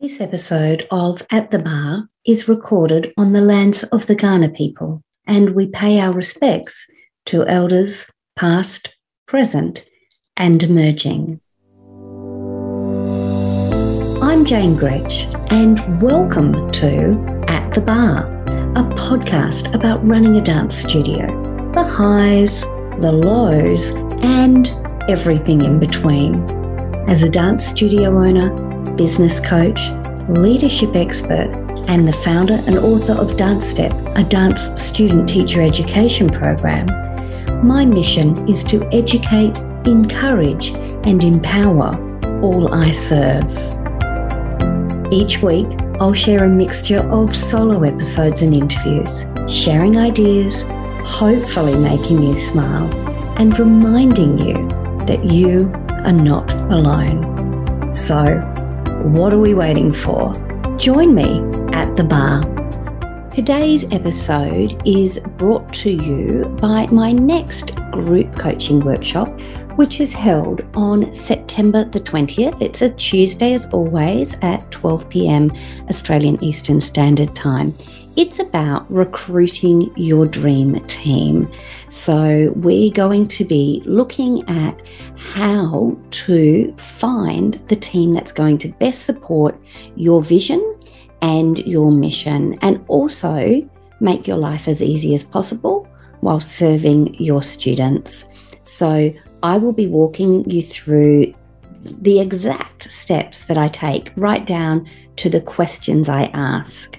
This episode of At the Bar is recorded on the lands of the Kaurna people, and we pay our respects to elders past, present, and emerging. I'm Jane Grech, and welcome to At the Bar, a podcast about running a dance studio, the highs, the lows, and everything in between. As a dance studio owner, business coach, leadership expert, and the founder and author of Dance Step, a dance student teacher education program, my mission is to educate, encourage, and empower all I serve. Each week, I'll share a mixture of solo episodes and interviews, sharing ideas, hopefully making you smile, and reminding you that you are not alone. So, what are we waiting for? Join me at the bar. Today's episode is brought to you by my next group coaching workshop, which is held on September the 20th. It's a Tuesday, as always, at 12 pm Australian Eastern Standard Time. It's about recruiting your dream team. So, we're going to be looking at how to find the team that's going to best support your vision and your mission, and also make your life as easy as possible while serving your students. So, I will be walking you through the exact steps that I take, right down to the questions I ask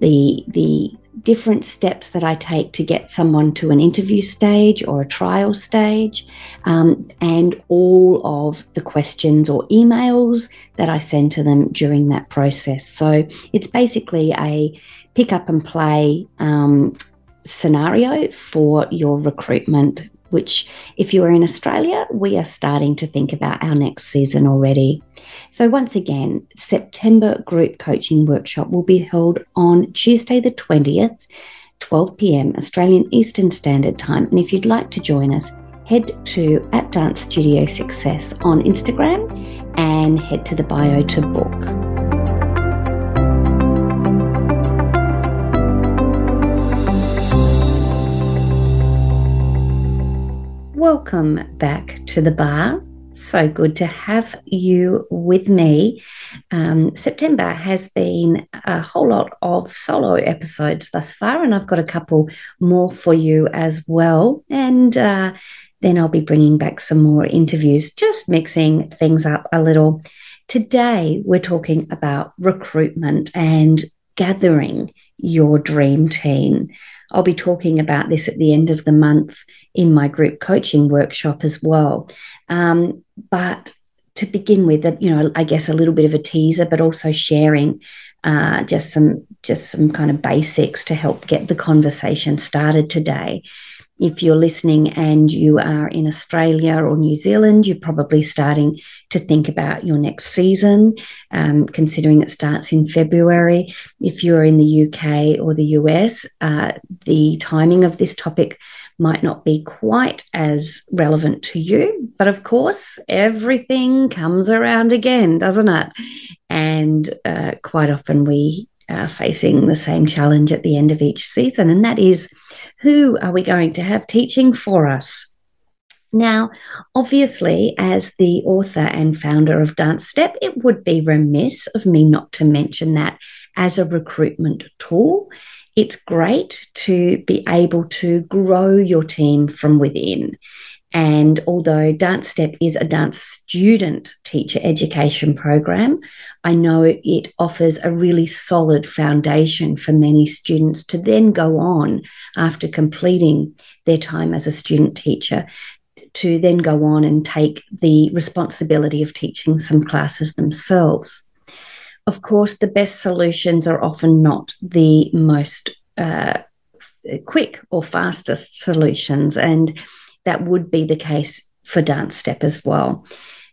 the the different steps that I take to get someone to an interview stage or a trial stage, um, and all of the questions or emails that I send to them during that process. So it's basically a pick up and play um, scenario for your recruitment which, if you are in Australia, we are starting to think about our next season already. So, once again, September group coaching workshop will be held on Tuesday, the 20th, 12 pm Australian Eastern Standard Time. And if you'd like to join us, head to at Dance Studio Success on Instagram and head to the bio to book. Welcome back to the bar. So good to have you with me. Um, September has been a whole lot of solo episodes thus far, and I've got a couple more for you as well. And uh, then I'll be bringing back some more interviews, just mixing things up a little. Today, we're talking about recruitment and gathering your dream team. I'll be talking about this at the end of the month in my group coaching workshop as well. Um, but to begin with, you know, I guess a little bit of a teaser, but also sharing uh, just some just some kind of basics to help get the conversation started today if you're listening and you are in Australia or New Zealand, you're probably starting to think about your next season, um, considering it starts in February. If you're in the UK or the US, uh, the timing of this topic might not be quite as relevant to you. But of course, everything comes around again, doesn't it? And uh, quite often we are facing the same challenge at the end of each season, and that is who are we going to have teaching for us? Now, obviously, as the author and founder of Dance Step, it would be remiss of me not to mention that as a recruitment tool. It's great to be able to grow your team from within. And although Dance Step is a dance student teacher education program, I know it offers a really solid foundation for many students to then go on after completing their time as a student teacher to then go on and take the responsibility of teaching some classes themselves. Of course, the best solutions are often not the most uh, quick or fastest solutions. And that would be the case for Dance Step as well.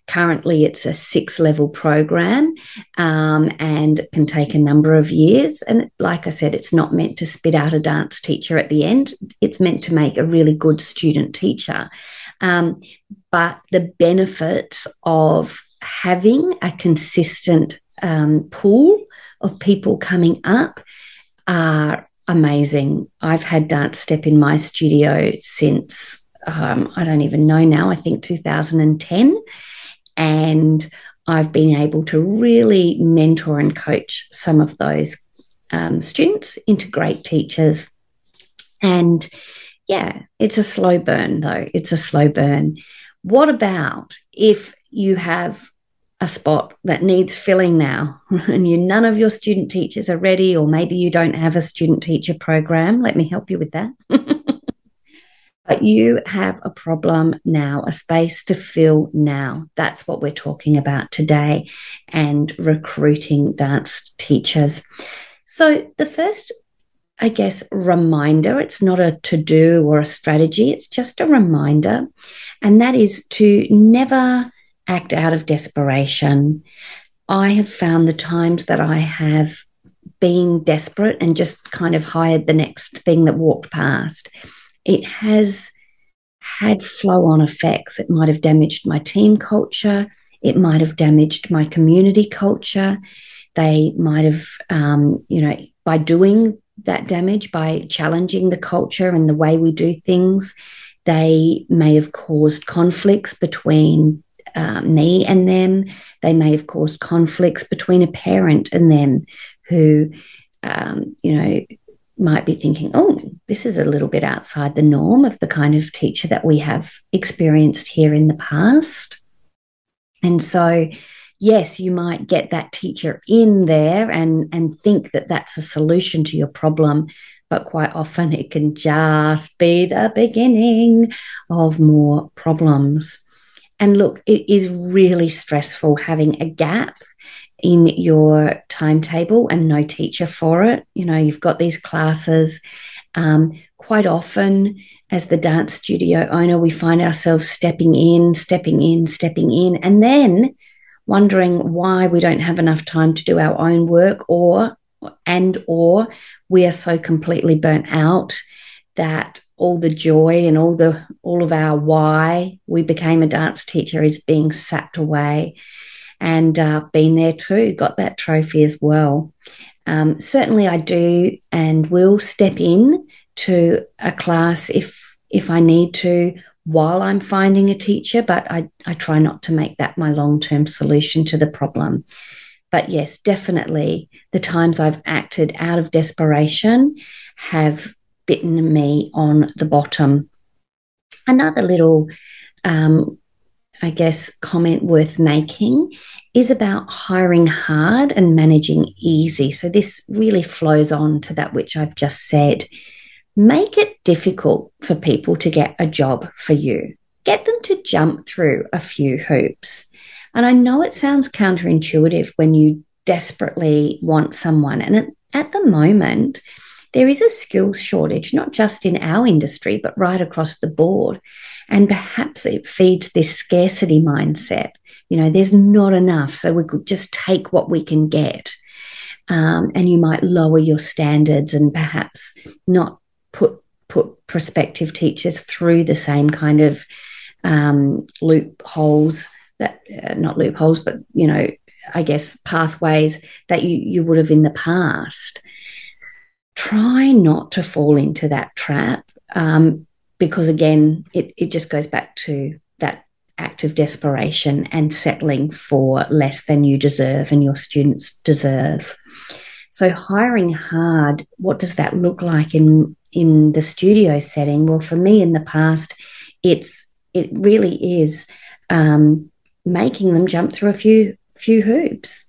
Currently, it's a six level program um, and can take a number of years. And like I said, it's not meant to spit out a dance teacher at the end, it's meant to make a really good student teacher. Um, but the benefits of having a consistent um, pool of people coming up are amazing. I've had Dance Step in my studio since um, I don't even know now, I think 2010. And I've been able to really mentor and coach some of those um, students into great teachers. And yeah, it's a slow burn, though. It's a slow burn. What about if you have a spot that needs filling now and you none of your student teachers are ready or maybe you don't have a student teacher program let me help you with that but you have a problem now a space to fill now that's what we're talking about today and recruiting dance teachers so the first I guess, reminder. It's not a to do or a strategy, it's just a reminder. And that is to never act out of desperation. I have found the times that I have been desperate and just kind of hired the next thing that walked past, it has had flow on effects. It might have damaged my team culture, it might have damaged my community culture. They might have, um, you know, by doing that damage, by challenging the culture and the way we do things, they may have caused conflicts between uh, me and them. They may have caused conflicts between a parent and them who, um, you know, might be thinking, oh, this is a little bit outside the norm of the kind of teacher that we have experienced here in the past. And so, yes, you might get that teacher in there and, and think that that's a solution to your problem. But quite often it can just be the beginning of more problems. And look, it is really stressful having a gap in your timetable and no teacher for it. You know, you've got these classes. Um, quite often, as the dance studio owner, we find ourselves stepping in, stepping in, stepping in, and then wondering why we don't have enough time to do our own work or and or we are so completely burnt out that all the joy and all the all of our why we became a dance teacher is being sapped away and uh, been there too got that trophy as well um, certainly i do and will step in to a class if if i need to while i'm finding a teacher but i, I try not to make that my long-term solution to the problem but yes definitely the times i've acted out of desperation have bitten me on the bottom. Another little, um, I guess, comment worth making is about hiring hard and managing easy. So this really flows on to that which I've just said. Make it difficult for people to get a job for you. Get them to jump through a few hoops. And I know it sounds counterintuitive when you desperately want someone. And at the moment, there is a skills shortage, not just in our industry, but right across the board. And perhaps it feeds this scarcity mindset. You know, there's not enough, so we could just take what we can get. Um, and you might lower your standards and perhaps not put put prospective teachers through the same kind of um, loopholes that uh, not loopholes, but you know, I guess pathways that you you would have in the past try not to fall into that trap um, because, again, it, it just goes back to that act of desperation and settling for less than you deserve and your students deserve. So, hiring hard, what does that look like in, in the studio setting? Well, for me in the past, it's it really is um, making them jump through a few few hoops.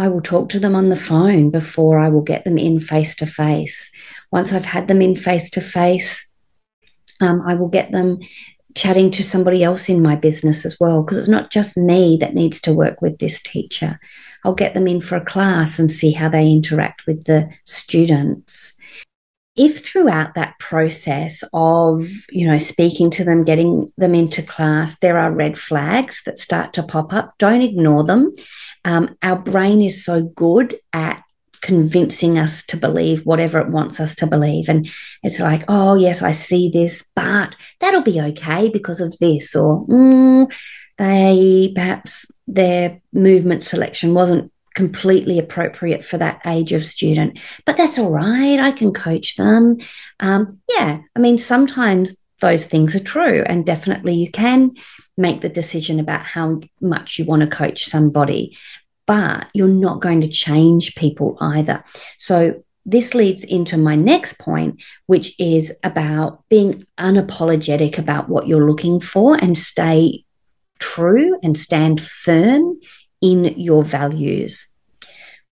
I will talk to them on the phone before I will get them in face to face. Once I've had them in face to face, I will get them chatting to somebody else in my business as well, because it's not just me that needs to work with this teacher. I'll get them in for a class and see how they interact with the students. If throughout that process of, you know, speaking to them, getting them into class, there are red flags that start to pop up, don't ignore them um, our brain is so good at convincing us to believe whatever it wants us to believe. And it's like, oh, yes, I see this, but that'll be okay because of this. Or mm, they perhaps their movement selection wasn't completely appropriate for that age of student. But that's all right. I can coach them. Um, yeah, I mean, sometimes those things are true, and definitely you can make the decision about how much you want to coach somebody, but you're not going to change people either. So, this leads into my next point, which is about being unapologetic about what you're looking for and stay true and stand firm in your values.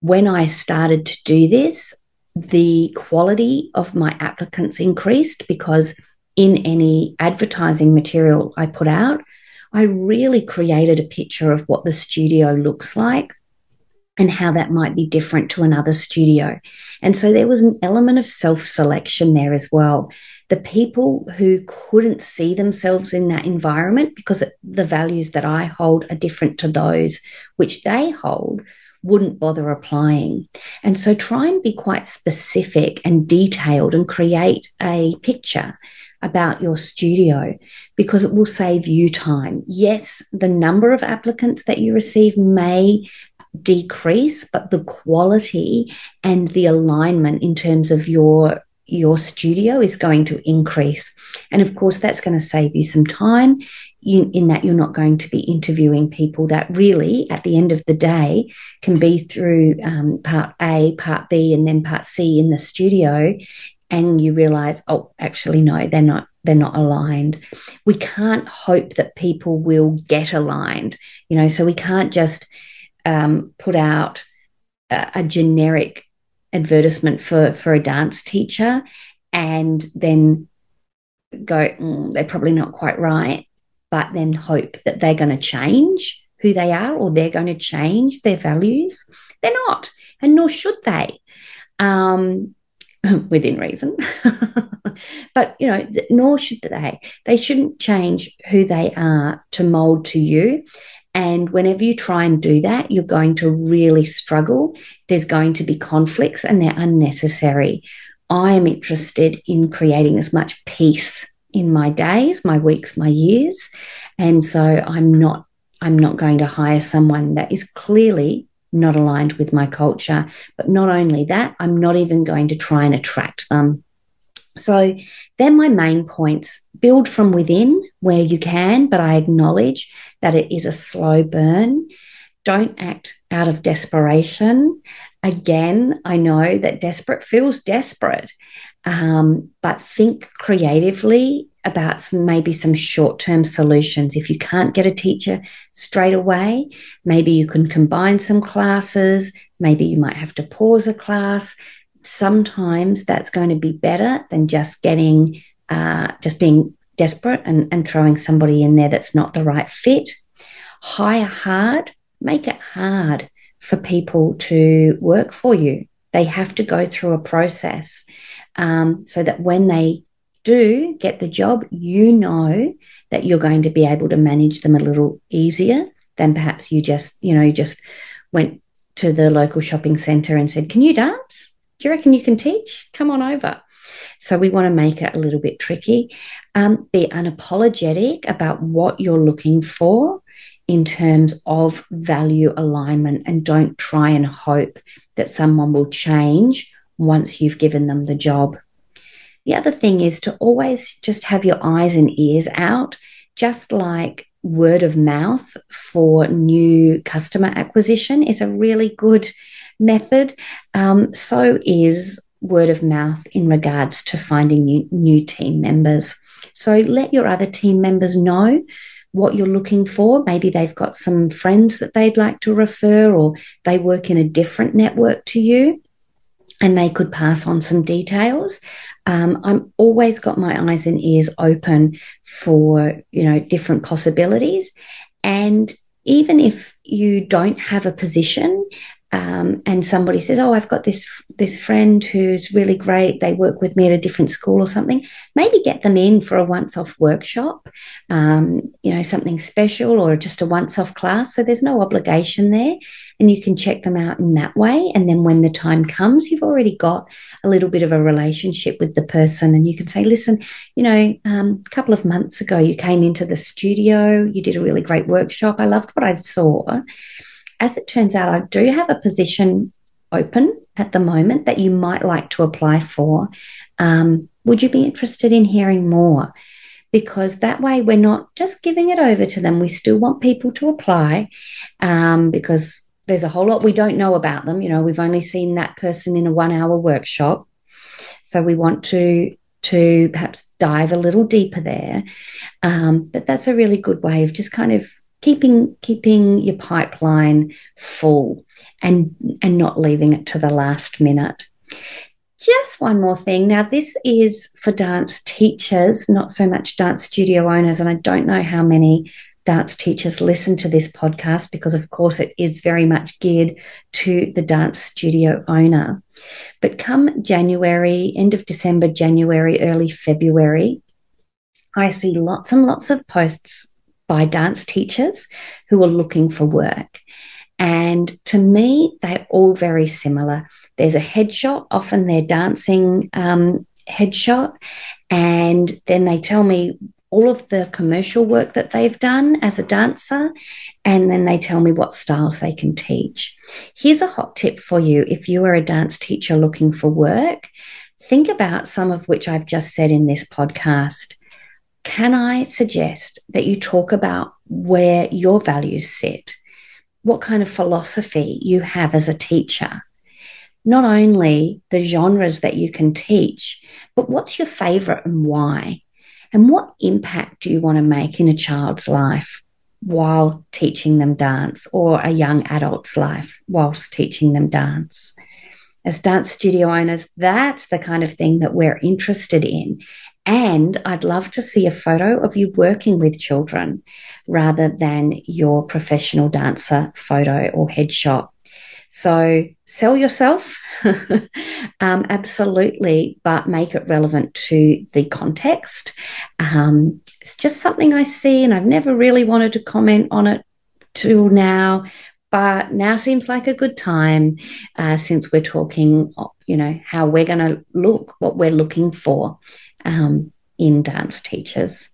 When I started to do this, the quality of my applicants increased because in any advertising material I put out, I really created a picture of what the studio looks like and how that might be different to another studio. And so there was an element of self selection there as well. The people who couldn't see themselves in that environment because the values that I hold are different to those which they hold wouldn't bother applying. And so try and be quite specific and detailed and create a picture about your studio because it will save you time. Yes, the number of applicants that you receive may decrease, but the quality and the alignment in terms of your your studio is going to increase. And of course, that's going to save you some time in, in, that you're not going to be interviewing people that really, at the end of the day, can be through um, part A, part B, and then part C in the studio. And you realize, oh, actually, no, they're not. They're not aligned. We can't hope that people will get aligned, you know. So we can't just um, put out a, a generic advertisement for for a dance teacher and then go mm, they're probably not quite right but then hope that they're going to change who they are or they're going to change their values. They're not and nor should they um, within reason. But you know nor should they. They shouldn't change who they are to mold to you and whenever you try and do that, you're going to really struggle. There's going to be conflicts and they're unnecessary. I am interested in creating as much peace in my days, my weeks, my years. And so I'm not I'm not going to hire someone that is clearly not aligned with my culture. But not only that, I'm not even going to try and attract them. So they're my main points. Build from within where you can, but I acknowledge that it is a slow burn. Don't act out of desperation. Again, I know that desperate feels desperate, um, but think creatively about some, maybe some short term solutions. If you can't get a teacher straight away, maybe you can combine some classes. Maybe you might have to pause a class sometimes that's going to be better than just getting uh, just being desperate and, and throwing somebody in there that's not the right fit. Hire hard make it hard for people to work for you. They have to go through a process um, so that when they do get the job you know that you're going to be able to manage them a little easier than perhaps you just you know just went to the local shopping center and said can you dance do you reckon you can teach? Come on over. So we want to make it a little bit tricky. Um, be unapologetic about what you're looking for in terms of value alignment and don't try and hope that someone will change once you've given them the job. The other thing is to always just have your eyes and ears out, just like word of mouth for new customer acquisition is a really good method. Um, so is word of mouth in regards to finding new, new team members. So let your other team members know what you're looking for. Maybe they've got some friends that they'd like to refer, or they work in a different network to you and they could pass on some details. Um, I'm always got my eyes and ears open for you know different possibilities, and even if you don't have a position, um, and somebody says, "Oh, I've got this this friend who's really great. They work with me at a different school or something." Maybe get them in for a once-off workshop, um, you know, something special, or just a once-off class. So there's no obligation there, and you can check them out in that way. And then when the time comes, you've already got a little bit of a relationship with the person, and you can say, "Listen, you know, um, a couple of months ago, you came into the studio. You did a really great workshop. I loved what I saw." As it turns out, I do have a position open at the moment that you might like to apply for. Um, would you be interested in hearing more? Because that way we're not just giving it over to them. We still want people to apply um, because there's a whole lot we don't know about them. You know, we've only seen that person in a one hour workshop. So we want to to perhaps dive a little deeper there. Um, but that's a really good way of just kind of keeping keeping your pipeline full and and not leaving it to the last minute. Just one more thing. Now, this is for dance teachers, not so much dance studio owners. And I don't know how many dance teachers listen to this podcast because, of course, it is very much geared to the dance studio owner. But come January, end of December, January, early February, I see lots and lots of posts by dance teachers who are looking for work. And to me, they're all very similar. There's a headshot, often they're dancing um, headshot, and then they tell me all of the commercial work that they've done as a dancer, and then they tell me what styles they can teach. Here's a hot tip for you if you are a dance teacher looking for work, think about some of which I've just said in this podcast. Can I suggest that you talk about where your values sit? What kind of philosophy you have as a teacher? Not only the genres that you can teach, but what's your favorite and why? And what impact do you want to make in a child's life while teaching them dance or a young adult's life whilst teaching them dance? As dance studio owners, that's the kind of thing that we're interested in. And I'd love to see a photo of you working with children rather than your professional dancer photo or headshot. So sell yourself, um, absolutely, but make it relevant to the context. Um, it's just something I see, and I've never really wanted to comment on it till now. But now seems like a good time uh, since we're talking, you know, how we're going to look, what we're looking for um, in dance teachers.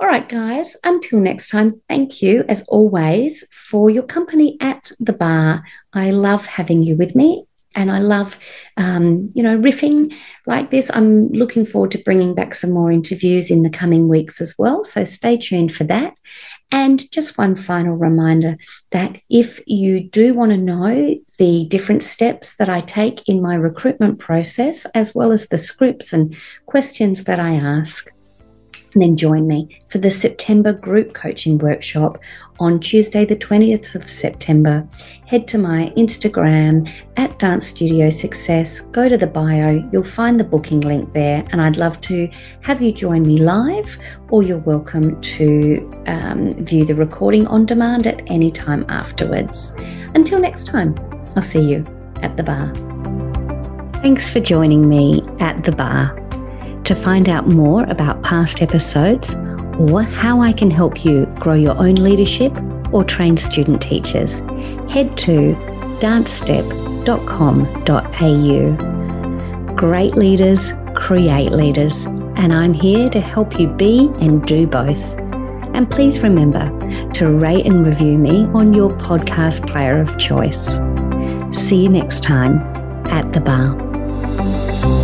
All right, guys, until next time, thank you as always for your company at the bar. I love having you with me and I love, um, you know, riffing like this. I'm looking forward to bringing back some more interviews in the coming weeks as well. So stay tuned for that. And just one final reminder that if you do want to know the different steps that I take in my recruitment process, as well as the scripts and questions that I ask, and then join me for the September group coaching workshop on Tuesday, the 20th of September. Head to my Instagram at Dance Studio Success, go to the bio, you'll find the booking link there, and I'd love to have you join me live, or you're welcome to um, view the recording on demand at any time afterwards. Until next time, I'll see you at the bar. Thanks for joining me at the bar. To find out more about past episodes or how I can help you grow your own leadership or train student teachers, head to dancestep.com.au. Great leaders create leaders, and I'm here to help you be and do both. And please remember to rate and review me on your podcast player of choice. See you next time at the bar.